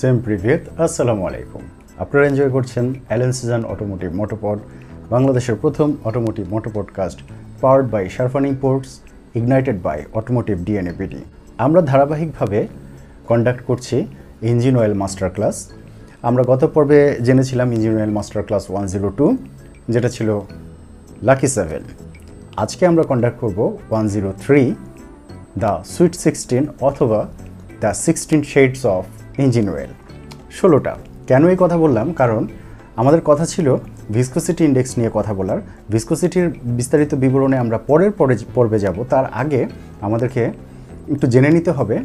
Same প্রিভিয়েত আসসালামু আলাইকুম। আপনারা এনজয় করছেন অ্যালেন সিজন অটোমোটিভ মোটোপড বাংলাদেশের প্রথম automotive motopodcast powered by শারফানিং ports ignited by automotive DNAPD আমরা ধারাবাহিকভাবে কন্ডাক্ট করছি ইঞ্জিন অয়েল মাস্টার ক্লাস আমরা গত পর্বে জেনেছিলাম engine oil master class one zero two যেটা ছিল লাকি সেভেন আজকে আমরা কন্ডাক্ট করব one zero three the sweet sixteen অথবা the sixteen shades of engine oil ষোলোটা। কেন এই কথা বললাম? কারণ আমাদের কথা ছিল ভিসকোসিটি ইন্ডেক্স নিয়ে কথা বলার। ভিসকোসিটির বিস্তারিত বিবরণে আমরা পরের পরে পর্বে যাব, তার আগে আমাদেরকে একটু জেনে নিতে হবে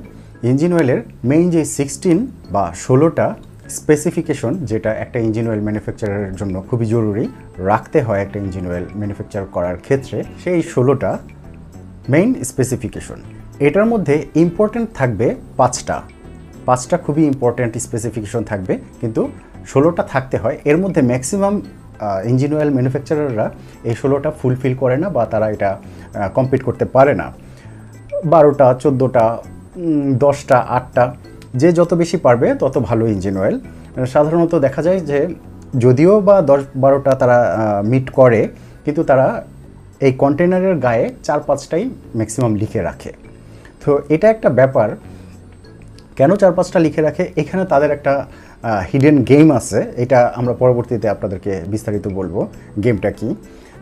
ইঞ্জিন অয়েলের মেইন যে সিক্সটিন বা ষোলোটা স্পেসিফিকেশন যেটা একটা ইঞ্জিন অয়েল ম্যানুফ্যাকচারের জন্য খুবই জরুরি রাখতে হয় একটা ইঞ্জিন অয়েল ম্যানুফ্যাকচার করার ক্ষেত্রে, সেই ষোলোটা মেইন স্পেসিফিকেশন এটার মধ্যে ইম্পর্ট্যান্ট থাকবে পাঁচটা। পাঁচটা খুবই ইম্পর্ট্যান্ট স্পেসিফিকেশন থাকবে, কিন্তু ষোলোটা থাকতে হয়। এর মধ্যে ম্যাক্সিমাম ইঞ্জিন অয়েল ম্যানুফ্যাকচারাররা এই ষোলোটা ফুলফিল করে না বা তারা এটা কমপ্লিট করতে পারে না। বারোটা, চোদ্দোটা দশটা, আটটা, যে যত বেশি পারবে তত ভালো ইঞ্জিন অয়েল সাধারণত দেখা যায় যে যদিও বা দশ, বারোটা তারা মিট করে, কিন্তু তারা এই কন্টেনারের গায়ে চার, পাঁচটাই ম্যাক্সিমাম লিখে রাখে। তো এটা একটা ব্যাপার। কেন চার পাঁচটা লিখে রাখে? এখানে তাদের একটা হিডেন গেম আছে। এটা আমরা পরবর্তীতে আপনাদেরকে বিস্তারিত বলব। গেমটা কি?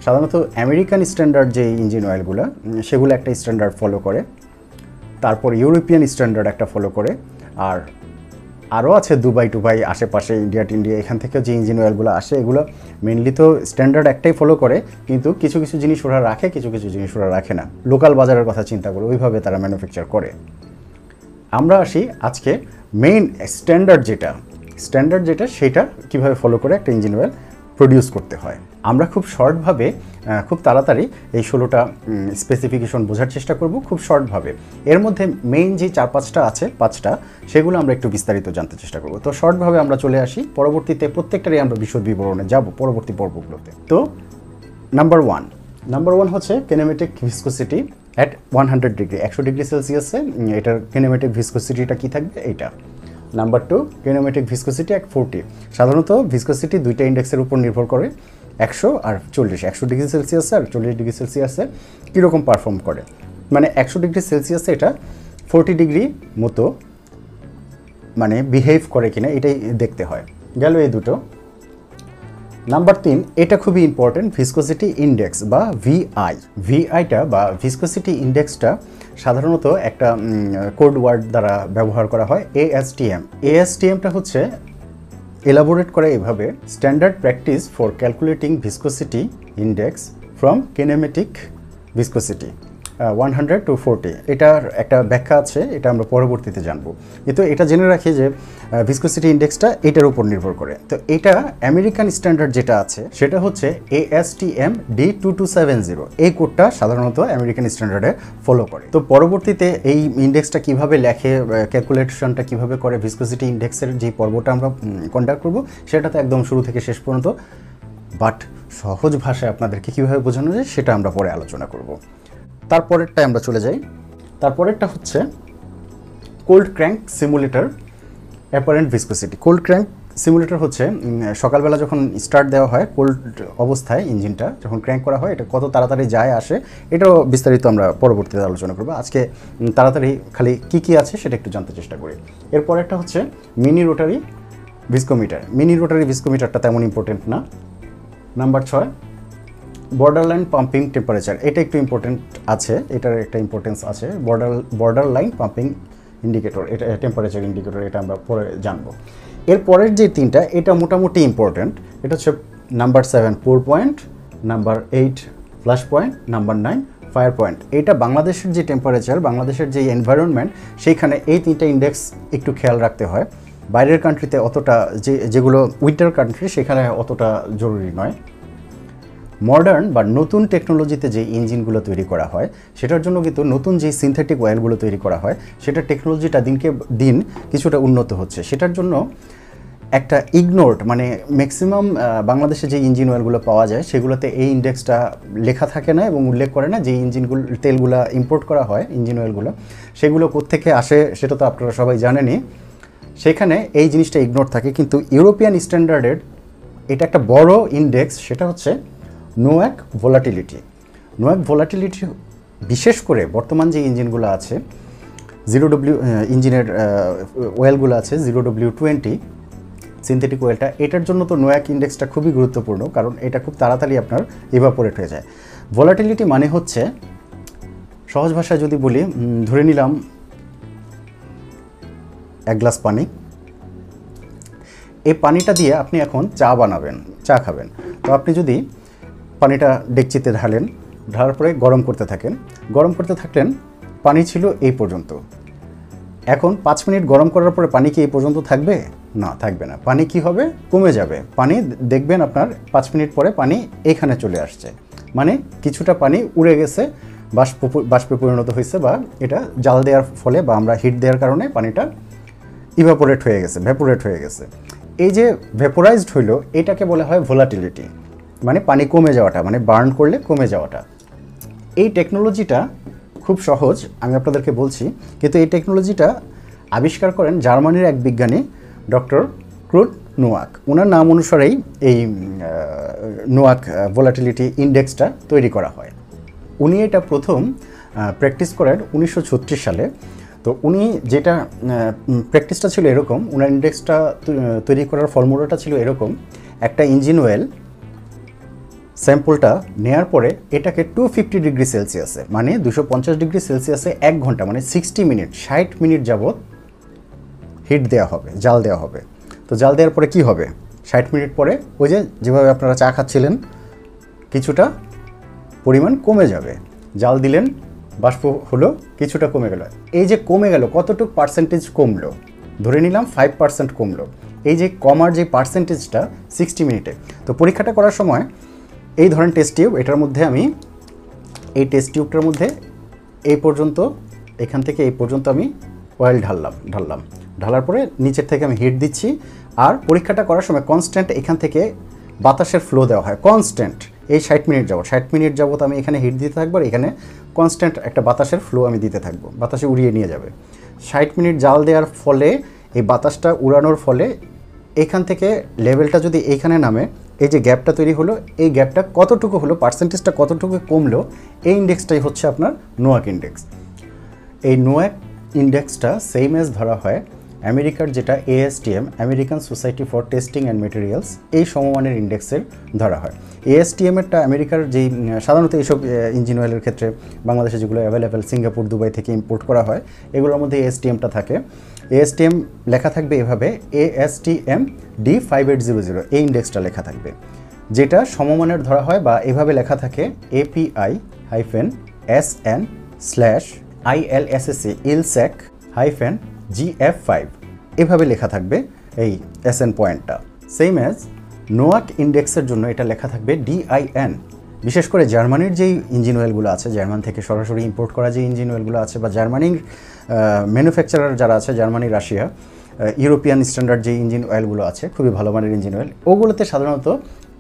সাধারণত আমেরিকান স্ট্যান্ডার্ড যে ইঞ্জিন অয়েলগুলো সেগুলো একটা স্ট্যান্ডার্ড ফলো করে। তারপর ইউরোপিয়ান স্ট্যান্ডার্ড একটা ফলো করে। আর আরও আছে দুবাই, টুবাই, আশেপাশে ইন্ডিয়া, টিন্ডিয়া, এখান থেকে যে ইঞ্জিন অয়েলগুলো আসে, এগুলো মেনলি তো স্ট্যান্ডার্ড একটাই ফলো করে। কিন্তু কিছু কিছু জিনিস ওরা রাখে, কিছু কিছু জিনিস ওরা রাখে না। লোকাল বাজারের কথা চিন্তা করে, ওইভাবে তারা ম্যানুফ্যাকচার করে। আমরা আসি আজকে মেইন স্ট্যান্ডার্ড যেটা। স্ট্যান্ডার্ড যেটা, সেটা কীভাবে ফলো করে একটা ইঞ্জিন অয়েল প্রডিউস করতে হয়। আমরা খুব শর্টভাবে খুব তাড়াতাড়ি এই ষোলোটা স্পেসিফিকেশন বোঝার চেষ্টা করব খুব শর্টভাবে এর মধ্যে মেইন যে চার পাঁচটা আছে, পাঁচটা, সেগুলো আমরা একটু বিস্তারিত জানতে চেষ্টা করব। তো শর্টভাবে আমরা চলে আসি। পরবর্তীতে প্রত্যেকটারই আমরা বিশদ বিবরণে যাব পরবর্তী পর্বগুলোতে। তো নাম্বার ওয়ান নাম্বার ওয়ান হচ্ছে kinematic viscosity at one hundred degree একশো ডিগ্রি সেলসিয়াসে এটার কেনেমেটিক ভিসকোসিটিটা কী থাকবে? এইটা। নাম্বার টু কেনোমেটিক ভিসকোসিটি এক ফোরটি সাধারণত ভিসকোসিটি দুইটা ইন্ডেক্সের উপর নির্ভর করে, একশো আর চল্লিশ। একশো ডিগ্রি সেলসিয়াসে আর চল্লিশ ডিগ্রি সেলসিয়াসে কীরকম পারফর্ম করে? মানে একশো ডিগ্রি সেলসিয়াসে এটা ফোরটি ডিগ্রি মতো মানে বিহেভ করে কিনা, এটাই দেখতে হয়। গেল এই দুটো। নাম্বার তিন এটা খুবই ইম্পর্টেন্ট ভিসকোসিটি ইন্ডেক্স বা ভিআই ভিআইটা বা ভিসকোসিটি ইন্ডেক্সটা সাধারণত একটা কোড ওয়ার্ড দ্বারা ব্যবহার করা হয় এএসটিএম এএসটিএমটা হচ্ছে এলাবোরেট করা এভাবে standard practice for calculating viscosity index from kinematic viscosity one hundred to forty এটার একটা ব্যাখ্যা আছে, এটা আমরা পরবর্তীতে জানব। কিন্তু এটা জেনে রাখি যে ভিসকোসিটি ইন্ডেক্সটা এটার উপর নির্ভর করে। তো এটা আমেরিকান স্ট্যান্ডার্ড যেটা আছে, সেটা হচ্ছে ASTM D two two seven zero এই কোডটা সাধারণত আমেরিকান স্ট্যান্ডার্ডে ফলো করে। তো পরবর্তীতে এই ইন্ডেক্সটা কীভাবে লেখে ক্যালকুলেশনটা কীভাবে করে ভিসকোসিটি ইন্ডেক্সের যে পর্বটা আমরা কন্ডাক্ট করব সেটা তো একদম শুরু থেকে শেষ পর্যন্ত। বাট সহজ ভাষায় আপনাদেরকে কীভাবে বোঝানো যায়, সেটা আমরা পরে আলোচনা করব। তারপরেরটায় আমরা চলে যাই। তারপরেরটা হচ্ছে cold crank simulator apparent viscosity cold crank simulator হচ্ছে সকালবেলা যখন স্টার্ট দেওয়া হয় কোল্ড অবস্থায় ইঞ্জিনটা যখন ক্র্যাঙ্ক করা হয়, এটা কত তাড়াতাড়ি যায়, আসে, এটাও বিস্তারিত আমরা পরবর্তীতে আলোচনা করব। আজকে তাড়াতাড়ি খালি কী কী আছে সেটা একটু জানতে চেষ্টা করি। এরপর একটা হচ্ছে mini rotary viscometer mini rotary ভিসকোমিটারটা তেমন ইম্পর্টেন্ট না। নাম্বার ছয় বর্ডার লাইন পাম্পিং টেম্পারেচার এটা একটু ইম্পর্টেন্ট আছে, এটার একটা ইম্পর্টেন্স আছে। Border border line pumping indicator এটা টেম্পারেচার ইন্ডিকেটর এটা আমরা পরে জানব। এর পরের যে তিনটা, এটা মোটামুটি ইম্পর্টেন্ট এটা হচ্ছে number seven pour point number eight flash point number nine fire point এটা বাংলাদেশের যে টেম্পারেচার বাংলাদেশের যে এনভায়রনমেন্ট সেইখানে এই তিনটা ইন্ডেক্স একটু খেয়াল রাখতে হয়। বাইরের কান্ট্রিতে অতটা যে, যেগুলো উইন্টার কান্ট্রি সেখানে অতটা জরুরি নয়। মডার্ন বা নতুন টেকনোলজিতে যে ইঞ্জিনগুলো তৈরি করা হয়, সেটার জন্য কিন্তু নতুন যে সিনথেটিক অয়েলগুলো তৈরি করা হয়, সেটা টেকনোলজিটা দিনকে দিন কিছুটা উন্নত হচ্ছে। সেটার জন্য একটা ইগনোর্ড মানে ম্যাক্সিমাম বাংলাদেশে যে ইঞ্জিন অয়েলগুলো পাওয়া যায়, সেগুলোতে এই ইন্ডেক্সটা লেখা থাকে না এবং উল্লেখ করে না যে ইঞ্জিনগুলো তেলগুলো ইম্পোর্ট করা হয় ইঞ্জিন অয়েলগুলো সেগুলো কোত্থেকে আসে সেটা তো আপনারা সবাই জানেনই। সেখানে এই জিনিসটা ইগনোর থাকে, কিন্তু ইউরোপিয়ান স্ট্যান্ডার্ডের এটা একটা বড় ইন্ডেক্স সেটা হচ্ছে নোয়াক ভোলাটিলিটি নোয়াক ভোলাটিলিটি বিশেষ করে বর্তমান যে ইঞ্জিনগুলো আছে জিরো ডব্লিউ ইঞ্জিনের ওয়েলগুলো আছে জিরো ডব্লিউ টোয়েন্টি সিনথেটিক ওয়েলটা এটার জন্য তো নোয়াক ইন্ডেক্সটা খুবই গুরুত্বপূর্ণ, কারণ এটা খুব তাড়াতাড়ি আপনার ইভাপোরেট হয়ে যায়। ভোলাটিলিটি মানে হচ্ছে, সহজ ভাষায় যদি বলি ধরে নিলাম, এক গ্লাস পানি, এই পানিটা দিয়ে আপনি এখন চা বানাবেন, চা খাবেন। তো আপনি যদি পানিটা ডেকচিতে ঢালেন, ঢালার পরে গরম করতে থাকেন। গরম করতে থাকলেন, পানি ছিল এই পর্যন্ত। এখন পাঁচ মিনিট গরম করার পরে পানি কি এই পর্যন্ত থাকবে? না থাকবে না। পানি কি হবে? কমে যাবে। পানি দেখবেন আপনার পাঁচ মিনিট পরে পানি এখানে চলে আসছে। মানে কিছুটা পানি উড়ে গেছে, বাষ্প বাষ্পে পরিণত হয়েছে বা এটা জাল দেওয়ার ফলে বা আমরা হিট দেওয়ার কারণে পানিটা ইভাপোরেট হয়ে গেছে ভ্যাপোরেট হয়ে গেছে। এই যে ভ্যাপোরাইজড হইল, এটাকে বলা হয় ভোলাটিলিটি মানে পানি কমে যাওয়াটা মানে বার্ন করলে কমে যাওয়াটা। এই টেকনোলজিটা খুব সহজ, আমি আপনাদেরকে বলছি, কিন্তু এই টেকনোলজিটা আবিষ্কার করেন জার্মানির এক বিজ্ঞানী, ডক্টর ক্রুড নোয়াক। ওনার নাম অনুসারেই এই নোয়াক ভোলাটিলিটি ইন্ডেক্সটা তৈরি করা হয়। উনি এটা প্রথম প্র্যাকটিস করেন উনিশশো ছত্রিশ সালে। তো উনি যেটা প্র্যাকটিসটা ছিল এরকম ওনার ইন্ডেক্সটা তৈরি করার ফর্মুলাটা ছিল এরকম, একটা ইঞ্জিন ওয়েল স্যাম্পলটা নেয়ার পরে এটাকে টু ফিফটি ডিগ্রি সেলসিয়াসে মানে দুশো পঞ্চাশ ডিগ্রি সেলসিয়াসে এক ঘণ্টা মানে সিক্সটি মিনিট ষাট মিনিট যাবৎ হিট দেওয়া হবে, জাল দেওয়া হবে। তো জাল দেওয়ার পরে কি হবে? ষাট মিনিট পরে ওই যে যেভাবে আপনারা চা খাচ্ছিলেন, কিছুটা পরিমাণ কমে যাবে। জাল দিলেন, বাষ্প হলো কিছুটা কমে গেল। এই যে কমে গেল, কতটুক পার্সেন্টেজ কমলো? ধরে নিলাম ফাইভ পার্সেন্ট কমলো। এই যে কমার যে পার্সেন্টেজটা সিক্সটি মিনিটে তো পরীক্ষাটা করার সময় এই ধরেন টেস্ট টিউব এটার মধ্যে আমি এই টেস্ট টিউবটার মধ্যে এই পর্যন্ত, এখান থেকে এই পর্যন্ত আমি অয়েল ঢাললাম ঢাললাম। ঢালার পরে নিচের থেকে আমি হিট দিচ্ছি। আর পরীক্ষাটা করার সময় কনস্ট্যান্ট এখান থেকে বাতাসের ফ্লো দেওয়া হয়। কনস্ট্যান্ট এই ষাট মিনিট যাবত ষাট মিনিট যাবত আমি এখানে হিট দিতে থাকব আর এখানে কনস্ট্যান্ট একটা বাতাসের ফ্লো আমি দিতে থাকব। বাতাসে উড়িয়ে নিয়ে যাবে। ষাট মিনিট জাল দেওয়ার ফলে, এই বাতাসটা উড়ানোর ফলে, এখান থেকে লেভেলটা যদি এইখানে নামে এই যে গ্যাপটা তৈরি হলো, এই গ্যাপটা কতটুকু হলো পার্সেন্টেজটা কতটুকু কমলো, এই ইন্ডেক্সটাই হচ্ছে আপনার নোয়াক ইন্ডেক্স এই নোয়াক ইন্ডেক্সটা সেম এজ ধরা হয় আমেরিকার যেটা ASTM American Society for Testing and Materials এই সমমানের ইন্ডেক্সের ধরা হয়। এএসটিএমেরটা আমেরিকার যেই সাধারণত এইসব ইঞ্জিন অয়েলের ক্ষেত্রে, বাংলাদেশে যেগুলো অ্যাভেলেবেল সিঙ্গাপুর, দুবাই থেকে ইম্পোর্ট করা হয়, এগুলোর মধ্যে এএসটিএমটা থাকে। এএসটিএম লেখা থাকবে এভাবে ASTM D five eight zero zero এই ইন্ডেক্সটা লেখা থাকবে। যেটা সমমানের ধরা হয় বা এভাবে লেখা থাকে API hyphen S N slash ILSAC ILSAC hyphen GF five এভাবে লেখা থাকবে এই এস এন পয়েন্টটা সেম অ্যাজ নোয়াক ইন্ডেক্সের জন্য এটা লেখা থাকবে ডিআইএন বিশেষ করে জার্মানির যেই ইঞ্জিন অয়েলগুলো আছে, জার্মান থেকে সরাসরি ইম্পোর্ট করা যে ইঞ্জিন অয়েলগুলো আছে বা জার্মানির ম্যানুফ্যাকচারার যারা আছে, জার্মানি, রাশিয়া ইউরোপিয়ান স্ট্যান্ডার্ড যে ইঞ্জিন অয়েলগুলো আছে, খুবই ভালো মানের ইঞ্জিন অয়েল ওগুলোতে সাধারণত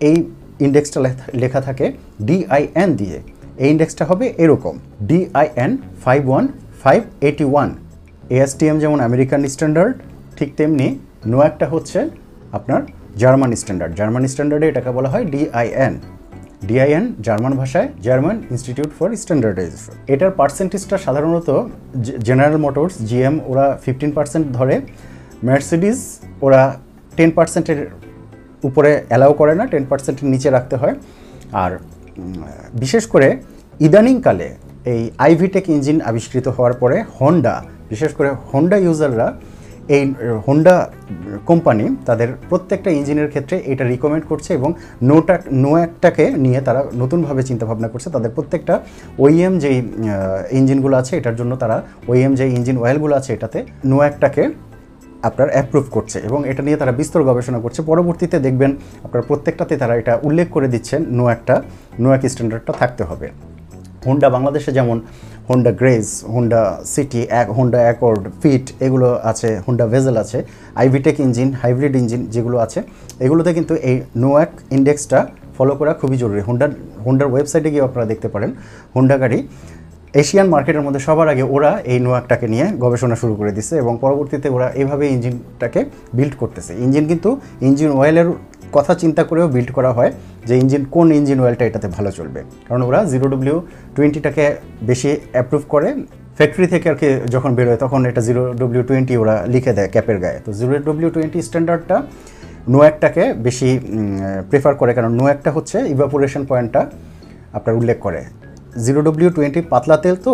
এই ইন্ডেক্সটা লেখা থাকে ডিআইএন দিয়ে। এই ইন্ডেক্সটা হবে এরকম DIN five one five eighty one ASTM যেমন আমেরিকান স্ট্যান্ডার্ড, ঠিক তেমনি নোয়াকটা হচ্ছে আপনার জার্মান স্ট্যান্ডার্ড। জার্মান স্ট্যান্ডার্ডে এটাকে বলা হয় ডিআইএন ডিআইএন জার্মান ভাষায় জার্মান ইনস্টিটিউট ফর স্ট্যান্ডার্ডাইজেশন এটার পার্সেন্টেজটা সাধারণত জেনারেল মোটরস জিএম ওরা ফিফটিন পার্সেন্ট ধরে। মার্সিডিজ ওরা টেন পার্সেন্টের উপরে অ্যালাউ করে না টেন পার্সেন্টের নিচে রাখতে হয়। আর বিশেষ করে ইদানিংকালে এই আইভিটেক ইঞ্জিন আবিষ্কৃত হওয়ার পরে হন্ডা বিশেষ করে হন্ডা ইউজাররা এই হোন্ডা কোম্পানি তাদের প্রত্যেকটা ইঞ্জিনের ক্ষেত্রে এটা রিকমেন্ড করছে এবং নোটা নোয়াকটাকে নিয়ে তারা নতুনভাবে চিন্তাভাবনা করছে। তাদের প্রত্যেকটা ওইএম যেই ইঞ্জিনগুলো আছে, এটার জন্য তারা ওইএম যে ইঞ্জিন অয়েলগুলো আছে, এটাতে নোয়াকটাকে আপনার অ্যাপ্রুভ করছে এবং এটা নিয়ে তারা বিস্তর গবেষণা করছে। পরবর্তীতে দেখবেন আপনার প্রত্যেকটাতে তারা এটা উল্লেখ করে দিচ্ছেন নোয়াকটা নোয়াক স্ট্যান্ডার্ডটা থাকতে হবে। হোন্ডা বাংলাদেশে যেমন Honda Grace Honda City Honda Accord Fit এগুলো আছে হোন্ডা ভেজেল আছে আইভিটেক ইঞ্জিন হাইব্রিড ইঞ্জিন যেগুলো আছে, এগুলোতে কিন্তু এই নোয়াক ইন্ডেক্সটা ফলো করা খুবই জরুরি। হোন্ডা হোন্ডার ওয়েবসাইটে গিয়ে আপনারা দেখতে পারেন। হোন্ডা গাড়ি এশিয়ান মার্কেটের মধ্যে সবার আগে ওরা এই নোয়াকটাকে নিয়ে গবেষণা শুরু করে দিচ্ছে এবং পরবর্তীতে ওরা এইভাবে ইঞ্জিনটাকে বিল্ড করতেছে। ইঞ্জিন কিন্তু ইঞ্জিন অয়েলের কথা চিন্তা করেও বিল্ড করা হয় যে ইঞ্জিন কোন ইঞ্জিন অয়েলটা এটাতে ভালো চলবে। কারণ ওরা জিরো ডব্লিউ টোয়েন্টিটাকে বেশি অ্যাপ্রুভ করে। ফ্যাক্টরি থেকে আর কি যখন বেরোয় তখন এটা জিরো ডব্লিউ টোয়েন্টি ওরা লিখে দেয় ক্যাপের গায়ে। তো জিরো ডব্লিউ টোয়েন্টি স্ট্যান্ডার্ডটা নোয়াকটাকে বেশি প্রেফার করে। কারণ নোয়াকটা হচ্ছে ইভাপোরেশন পয়েন্টটা আপনার উল্লেখ করে। জিরো ডব্লিউ টোয়েন্টি পাতলা তেল তো,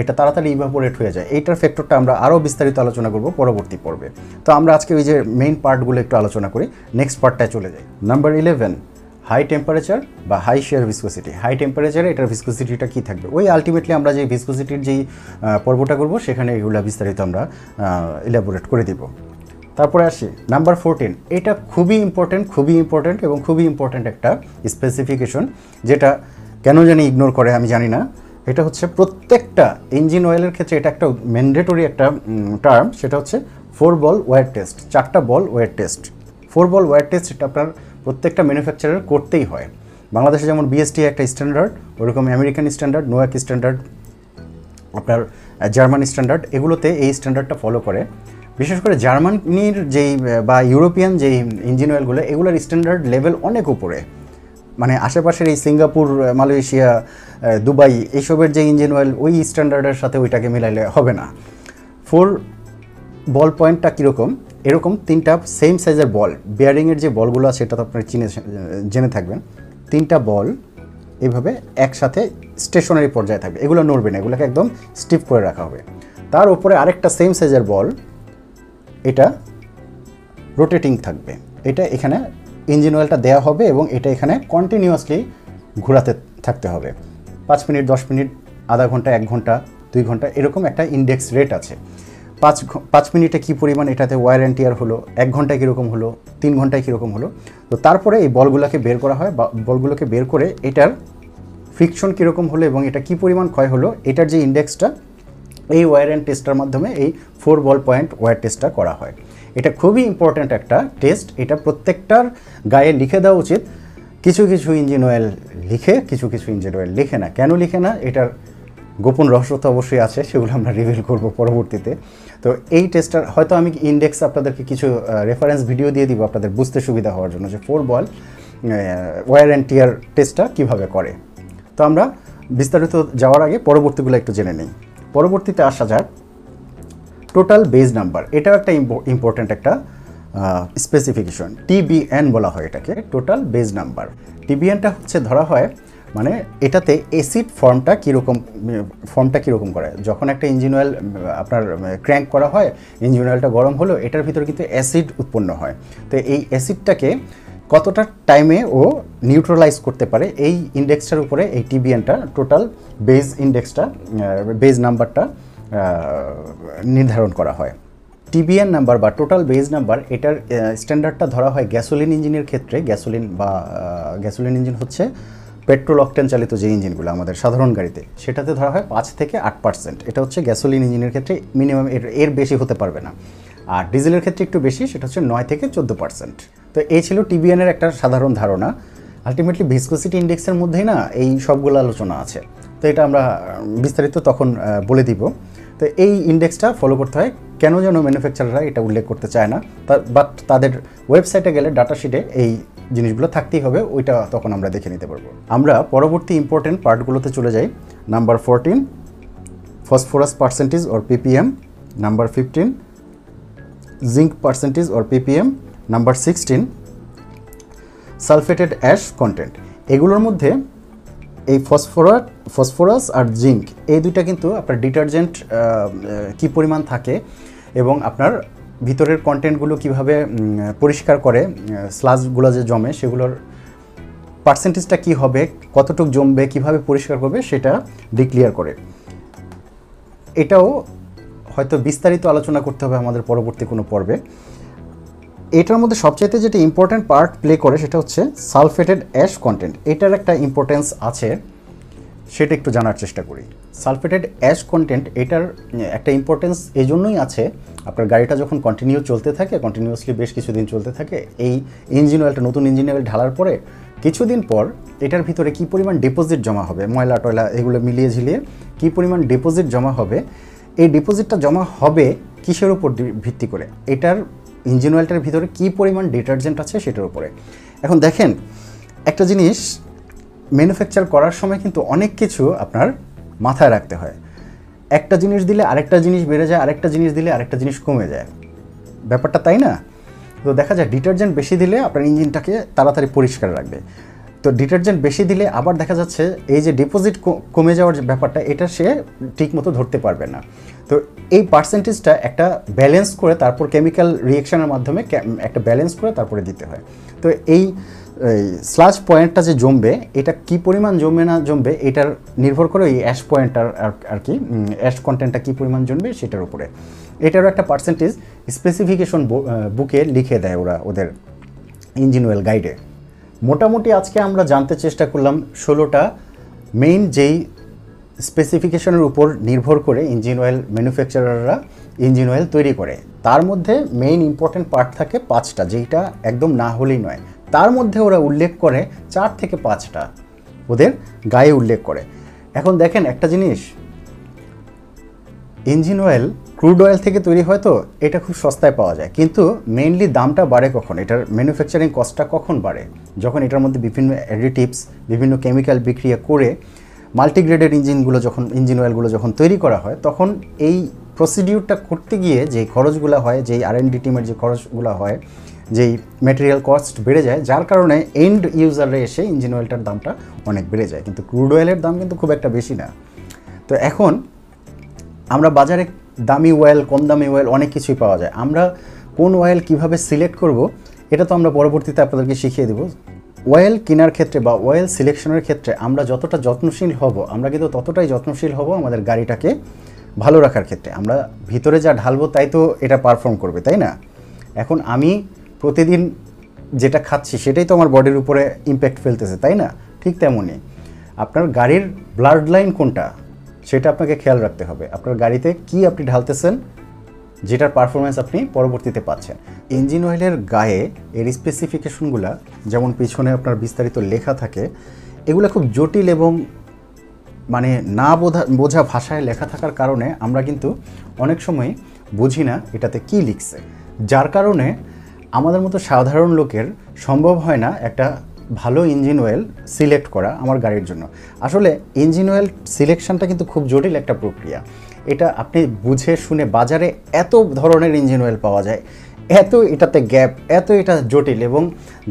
এটা তাড়াতাড়ি ইভাপোরেট হয়ে যায়। এইটার ফ্যাক্টরটা আমরা আরও বিস্তারিত আলোচনা করব পরবর্তী পর্বে। তো আমরা আজকে ওই যে মেইন পার্টগুলো একটু আলোচনা করি নেক্সট পার্টটায় চলে যাই। নাম্বার ইলেভেন হাই টেম্পারেচার বা হাই শেয়ার ভিসকোসিটি হাই টেম্পারেচারে এটার ভিসকোসিটিটা কী থাকবে? ওই আলটিমেটলি আমরা যে ভিসকোসিটির যেই পর্বটা করব, সেখানে এগুলো বিস্তারিত আমরা ইলাবোরেট করে দিব। তারপরে আসি নাম্বার ফোরটিন এটা খুবই ইম্পর্টেন্ট খুবই ইম্পর্টেন্ট এবং খুবই ইম্পর্টেন্ট একটা স্পেসিফিকেশন যেটা কেন জানি ইগনোর করে আমি জানি না। এটা হচ্ছে প্রত্যেকটা ইঞ্জিন অয়েলের ক্ষেত্রে এটা একটা ম্যান্ডেটরি একটা টার্ম সেটা হচ্ছে ফোর বল ওয়ার টেস্ট চারটা ball wear test four ball wear test এটা আপনার প্রত্যেকটা ম্যানুফ্যাকচারার করতেই হয়। বাংলাদেশে যেমন বিএসটি একটা স্ট্যান্ডার্ড ওরকম আমেরিকান স্ট্যান্ডার্ড নোয়াক স্ট্যান্ডার্ড আপনার জার্মান স্ট্যান্ডার্ড এগুলোতে এই স্ট্যান্ডার্ডটা ফলো করে। বিশেষ করে জার্মানির যেই, বা ইউরোপিয়ান যেই ইঞ্জিন অয়েলগুলো এগুলোর স্ট্যান্ডার্ড লেভেল অনেক উপরে। মানে আশেপাশের এই সিঙ্গাপুর মালয়েশিয়া দুবাই এইসবের যে ইঞ্জিন অয়েল ওই স্ট্যান্ডার্ডের সাথে ওইটাকে মিলাইলে হবে না। ফোর বল পয়েন্টটা কীরকম? এরকম তিনটা সেম সাইজের বল বিয়ারিংয়ের যে বলগুলো আছে সেটা তো আপনার চিনে জেনে থাকবেন। তিনটা বল এইভাবে একসাথে স্টেশনারি পর্যায়ে থাকবে। এগুলো নড়বে না, এগুলোকে একদম স্টিফ করে রাখা হবে। তার উপরে আরেকটা সেম সাইজের বল এটা রোটেটিং থাকবে। এটা এখানে ইঞ্জিন অয়েলটা দেওয়া হবে এবং এটা এখানে কন্টিনিউয়াসলি ঘোরাতে থাকতে হবে। পাঁচ মিনিট, দশ মিনিট, আধা ঘণ্টা, এক ঘণ্টা, দুই ঘণ্টা এরকম একটা ইন্ডেক্স রেট আছে। পাঁচ পাঁচ মিনিটে কী পরিমাণ এটাতে ওয়ার অ্যান্ড টিয়ার হলো, এক ঘন্টায় কীরকম হলো, তিন ঘন্টায় কীরকম হলো, তো তারপরে এই বলগুলোকে বের করা হয়, বা বলগুলোকে বের করে এটার ফ্রিকশন কীরকম হলো এবং এটা কী পরিমাণ ক্ষয় হলো, এটার যে ইন্ডেক্সটা এই ওয়ার অ্যান্ড টেস্টার মাধ্যমে এই ফোর বল পয়েন্ট ওয়ার টেস্টটা করা হয়। এটা খুবই ইম্পর্ট্যান্ট একটা টেস্ট এটা প্রত্যেকটার গায়ে লিখে দেওয়া উচিত। কিছু কিছু ইঞ্জিন অয়েল লিখে, কিছু কিছু ইঞ্জিন অয়েল লিখে না। কেন লিখে না? এটার গোপন রহস্য তো অবশ্যই আছে, সেগুলো আমরা রিভিল করব পরবর্তীতে। তো এই টেস্টার হয়তো আমি ইন্ডেক্স আপনাদেরকে কিছু রেফারেন্স ভিডিও দিয়ে দিব আপনাদের বুঝতে সুবিধা হওয়ার জন্য যে four ball wear and tear টেস্টটা কীভাবে করে। তো আমরা বিস্তারিত যাওয়ার আগে পরবর্তীগুলো একটু জেনে নিই। পরবর্তীতে আসা যাক। টোটাল বেজ নাম্বার, এটাও একটা ইম্পর্ট্যান্ট একটা স্পেসিফিকেশন টিবিএন বলা হয় এটাকে, টোটাল বেজ নাম্বার। টিবিএনটা হচ্ছে ধরা হয় মানে এটাতে এসিড ফর্মটা কীরকম ফর্মটা কীরকম করে? যখন একটা ইঞ্জিন অয়েল আপনার ক্র্যাঙ্ক করা হয় ইঞ্জিন অয়েলটা গরম হলো, এটার ভিতরে কিন্তু অ্যাসিড উৎপন্ন হয়। তো এই অ্যাসিডটাকে কতটা টাইমে ও নিউট্রালাইজ করতে পারে, এই ইন্ডেক্সটার উপরে এই টিবিএনটা টোটাল বেজ ইন্ডেক্সটা বেজ নাম্বারটা নির্ধারণ করা হয়। টিবিএন নাম্বার বা টোটাল বেজ নাম্বার, এটার স্ট্যান্ডার্ডটা ধরা হয় গ্যাসোলিন ইঞ্জিনের ক্ষেত্রে। গ্যাসোলিন বা গ্যাসোলিন ইঞ্জিন হচ্ছে পেট্রোল অকটেন চালিত যে ইঞ্জিনগুলো আমাদের সাধারণ গাড়িতে, সেটাতে ধরা হয় পাঁচ থেকে আট পার্সেন্ট। এটা হচ্ছে গ্যাসোলিন ইঞ্জিনের ক্ষেত্রে মিনিমাম, এর এর বেশি হতে পারবে না। আর ডিজেলের ক্ষেত্রে একটু বেশি, সেটা হচ্ছে নয় থেকে চোদ্দ পার্সেন্ট। তো এই ছিল টিবিএনের একটা সাধারণ ধারণা। আলটিমেটলি ভিসকোসিটি ইন্ডেক্সের মধ্যেই না এই সবগুলো আলোচনা আছে। তো এটা আমরা বিস্তারিত তখন বলে দিব। তো এই ইন্ডেক্সটা ফলো করতে হয়। কেন যেন ম্যানুফ্যাকচারাররা এটা উল্লেখ করতে চায় না। বাট তাদের ওয়েবসাইটে গেলে ডাটা শিটে এই জিনিসগুলো থাকতেই হবে, ওইটা তখন আমরা দেখে নিতে পারব। আমরা পরবর্তী ইম্পর্টেন্ট পার্টগুলোতে চলে যাই। Number fourteen phosphorus percentage or PPM number fifteen zinc percentage or PPM number sixteen sulfated ash content এগুলোর মধ্যে এই ফসফরাস ফসফরাস আর জিঙ্ক, এই দুইটা কিন্তু আপনার ডিটারজেন্ট কি পরিমাণ থাকে এবং আপনার ভিতরের কন্টেন্টগুলো কীভাবে পরিষ্কার করে স্লাজগুলো যে জমে সেগুলোর পার্সেন্টেজটা কি হবে, কতটুক জমবে, কীভাবে পরিষ্কার করবে সেটা ডিক্লিয়ার করে। এটাও হয়তো বিস্তারিত আলোচনা করতে হবে আমাদের পরবর্তী কোনো পর্বে। এটার মধ্যে সবচাইতে যেটা ইম্পর্ট্যান্ট পার্ট প্লে করে সেটা হচ্ছে সালফেটেড অ্যাশ কন্টেন্ট এটার একটা ইম্পর্টেন্স আছে, সেটা একটু জানার চেষ্টা করি। সালফেটেড অ্যাশ কন্টেন্ট এটার একটা ইম্পর্টেন্স এই জন্যই আছে, আপনার গাড়িটা যখন কন্টিনিউ চলতে থাকে কন্টিনিউয়াসলি বেশ কিছুদিন চলতে থাকে, এই ইঞ্জিন অয়েলটা নতুন ইঞ্জিন অয়েল ঢালার পরে কিছুদিন পর এটার ভিতরে কি পরিমাণ ডিপোজিট জমা হবে, ময়লা টয়লা এগুলো মিলিয়ে ঝিলিয়ে কি পরিমাণ ডিপোজিট জমা হবে, এই ডিপোজিটটা জমা হবে কিসের উপর ভিত্তি করে? এটার ইঞ্জিন অয়েলটার ভিতরে কী পরিমাণ ডিটারজেন্ট আছে সেটার উপরে। এখন দেখেন, একটা জিনিস ম্যানুফ্যাকচার করার সময় কিন্তু অনেক কিছু আপনার মাথায় রাখতে হয়। একটা জিনিস দিলে আরেকটা জিনিস বেড়ে যায়, আরেকটা জিনিস দিলে আরেকটা জিনিস কমে যায়। ব্যাপারটা তাই না? তো দেখা যায় ডিটারজেন্ট বেশি দিলে আপনার ইঞ্জিনটাকে তাড়াতাড়ি পরিষ্কার রাখবে। তো ডিটারজেন্ট বেশি দিলে আবার দেখা যাচ্ছে এই যে ডিপোজিট কমে যাওয়ার যে ব্যাপারটা, এটা সে ঠিকমতো ধরতে পারবে না। তো এই পার্সেন্টেজটা একটা ব্যালেন্স করে তারপর কেমিক্যাল রিয়েকশনের মাধ্যমে একটা ব্যালেন্স করে তারপরে দিতে হয়। তো এই স্লাজ পয়েন্টটা যে জমবে, এটা কি পরিমাণ জমবে না জমবে, এটার নির্ভর করে এই অ্যাশ পয়েন্টটার আর- কি অ্যাশ কন্টেন্টটা কি পরিমাণ জমবে সেটার উপরে। এটারও একটা পার্সেন্টেজ স্পেসিফিকেশন বুকে লিখে দেয় ওরা ওদের ইঞ্জিন অয়েল গাইডে মোটামুটি আজকে আমরা জানতে চেষ্টা করলাম ষোলোটা মেইন যেই স্পেসিফিকেশনের উপর নির্ভর করে ইঞ্জিন অয়েল ম্যানুফ্যাকচারাররা ইঞ্জিন অয়েল তৈরি করে। তার মধ্যে মেইন ইম্পর্টেন্ট পার্ট থাকে পাঁচটা, যেইটা একদম না হলেই নয়। তার মধ্যে ওরা উল্লেখ করে চার থেকে পাঁচটা ওদের গায়ে উল্লেখ করে। এখন দেখেন একটা জিনিস ইঞ্জিন অয়েল ক্রুড অয়েল থেকে তৈরি হয় তো, এটা খুব সস্তায় পাওয়া যায়। কিন্তু মেইনলি দামটা বাড়ে কখন? এটার ম্যানুফ্যাকচারিং কস্টটা কখন বাড়ে? যখন এটার মধ্যে বিভিন্ন অ্যাডিটিভস বিভিন্ন কেমিক্যাল বিক্রিয়া করে মাল্টিগ্রেডেড ইঞ্জিনগুলো যখন ইঞ্জিন অয়েলগুলো যখন তৈরি করা হয়, তখন এই প্রসিডিউরটা করতে গিয়ে যে খরচগুলো হয়, যেই আর ডি টিমের যে খরচগুলো হয়, যেই ম্যাটেরিয়াল কস্ট বেড়ে যায়, যার কারণে এন্ড ইউজাররা এসে ইঞ্জিন অয়েলটার দামটা অনেক বেড়ে যায়। কিন্তু ক্রুড অয়েলের দাম কিন্তু খুব একটা বেশি না। তো এখন আমরা বাজারে দামি অয়েল কম দামি অয়েল অনেক কিছুই পাওয়া যায়। আমরা কোন অয়েল কীভাবে সিলেক্ট করব, এটা তো আমরা পরবর্তীতে আপনাদেরকে শিখিয়ে দেব। অয়েল কেনার ক্ষেত্রে বা অয়েল সিলেকশনের ক্ষেত্রে আমরা যতটা যত্নশীল হব, আমরা কিন্তু ততটাই যত্নশীল হব আমাদের গাড়িটাকে ভালো রাখার ক্ষেত্রে। আমরা ভিতরে যা ঢালবো তাই তো এটা পারফর্ম করবে, তাই না? এখন আমি প্রতিদিন যেটা খাচ্ছি সেটাই তো আমার বডির উপরে ইম্প্যাক্ট ফেলতেছে, তাই না? ঠিক তেমনই। আপনার গাড়ির ব্লাড লাইন কোনটা, সেটা আপনাকে খেয়াল রাখতে হবে। আপনার গাড়িতে কি আপনি ঢালতেছেন যেটার পারফরমেন্স আপনি পরবর্তীতে পাচ্ছেন। ইঞ্জিন অয়েলের গায়ে এর স্পেসিফিকেশনগুলো যেমন পিছনে আপনার বিস্তারিত লেখা থাকে, এগুলো খুব জটিল এবং মানে না বোঝা বোঝা ভাষায় লেখা থাকার কারণে আমরা কিন্তু অনেক সময় বুঝি না এটাতে কি লিখছে। যার কারণে আমাদের মতো সাধারণ লোকের সম্ভব হয় না একটা ভালো ইঞ্জিন অয়েল সিলেক্ট করা আমার গাড়ির জন্য। আসলে ইঞ্জিন অয়েল সিলেকশনটা কিন্তু খুব জটিল একটা প্রক্রিয়া। এটা আপনি বুঝে শুনে বাজারে এত ধরনের ইঞ্জিন অয়েল পাওয়া যায়, এত এটাতে গ্যাপ এত এটা জটিল এবং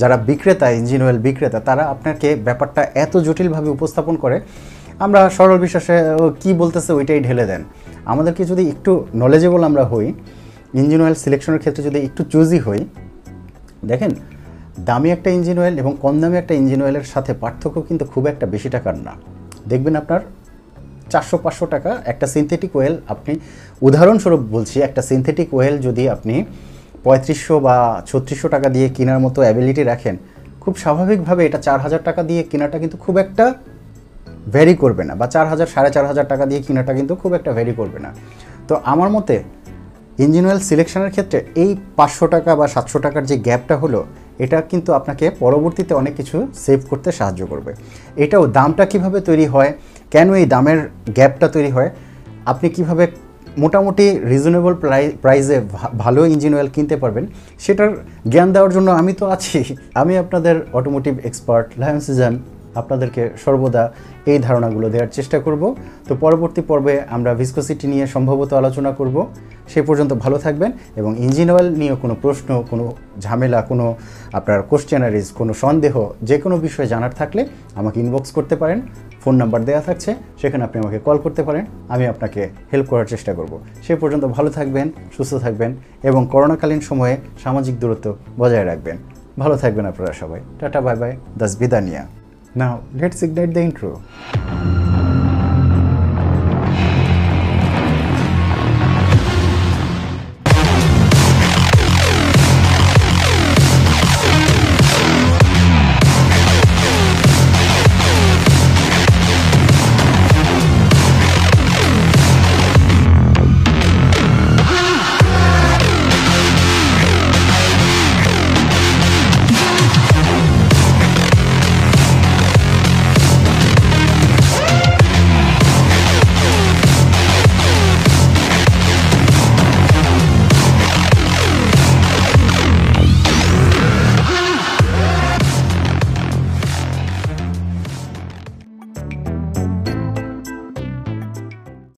যারা বিক্রেতা ইঞ্জিন অয়েল বিক্রেতা, তারা আপনাকে ব্যাপারটা এত জটিলভাবে উপস্থাপন করে, আমরা সরল বিশ্বাসে কী বলতেছে ওইটাই ঢেলে দেন। আমাদেরকে যদি একটু নলেজেবল আমরা হই ইঞ্জিন অয়েল সিলেকশনের ক্ষেত্রে যদি একটু চুজি হই, দেখেন দামি একটা ইঞ্জিন অয়েল এবং কম দামি একটা ইঞ্জিন অয়েলের সাথে পার্থক্য কিন্তু খুব একটা বেশি টাকার না। দেখবেন আপনার চারশো পাঁচশো টাকা একটা সিনথেটিক অয়েল আপনি উদাহরণস্বরূপ বলছি, একটা সিনথেটিক অয়েল যদি আপনি পঁয়ত্রিশশো বা ছত্রিশশো টাকা দিয়ে কেনার মতো অ্যাবিলিটি রাখেন, খুব স্বাভাবিকভাবে এটা চার হাজার টাকা দিয়ে কেনাটা কিন্তু খুব একটা ভ্যারি করবে না বা চার হাজার, সাড়ে চার হাজার টাকা দিয়ে কেনাটা কিন্তু খুব একটা ভ্যারি করবে না। তো আমার মতে ইঞ্জিন অয়েল সিলেকশনের ক্ষেত্রে এই পাঁচশো টাকা বা সাতশো টাকার যে গ্যাপটা হলো এটা কিন্তু আপনাকে পরবর্তীতে অনেক কিছু সেভ করতে সাহায্য করবে। এটাও দামটা কীভাবে তৈরি হয়? কেন এই দামের গ্যাপটা তৈরি হয়? আপনি কীভাবে মোটামুটি রিজনেবল প্রাই প্রাইসে ভালো ইঞ্জিন অয়েল কিনতে পারবেন, সেটার জ্ঞান দেওয়ার জন্য আমি তো আছি। আমি আপনাদের অটোমোটিভ এক্সপার্ট লায়ন সিজন আপনাদেরকে সর্বদা এই ধারণাগুলো দেওয়ার চেষ্টা করব। তো পরবর্তী পর্বে আমরা ভিসকোসিটি নিয়ে সম্ভবত আলোচনা করব। সে পর্যন্ত ভালো থাকবেন এবং ইঞ্জিন অয়েল নিয়ে কোনো প্রশ্ন, কোনো ঝামেলা, কোনো আপনার কোশ্চেনারিজ কোনো সন্দেহ যে কোনো বিষয়ে জানার থাকলে আমাকে ইনবক্স করতে পারেন। ফোন নাম্বার দেওয়া থাকছে, সেখানে আপনি আমাকে কল করতে পারেন। আমি আপনাকে হেল্প করার চেষ্টা করব। সে পর্যন্ত ভালো থাকবেন, সুস্থ থাকবেন এবং করোনাকালীন সময়ে সামাজিক দূরত্ব বজায় রাখবেন। ভালো থাকবেন আপনারা সবাই। Tata, bye bye. দাস বিদানিয়া। Now, let's ignite the intro.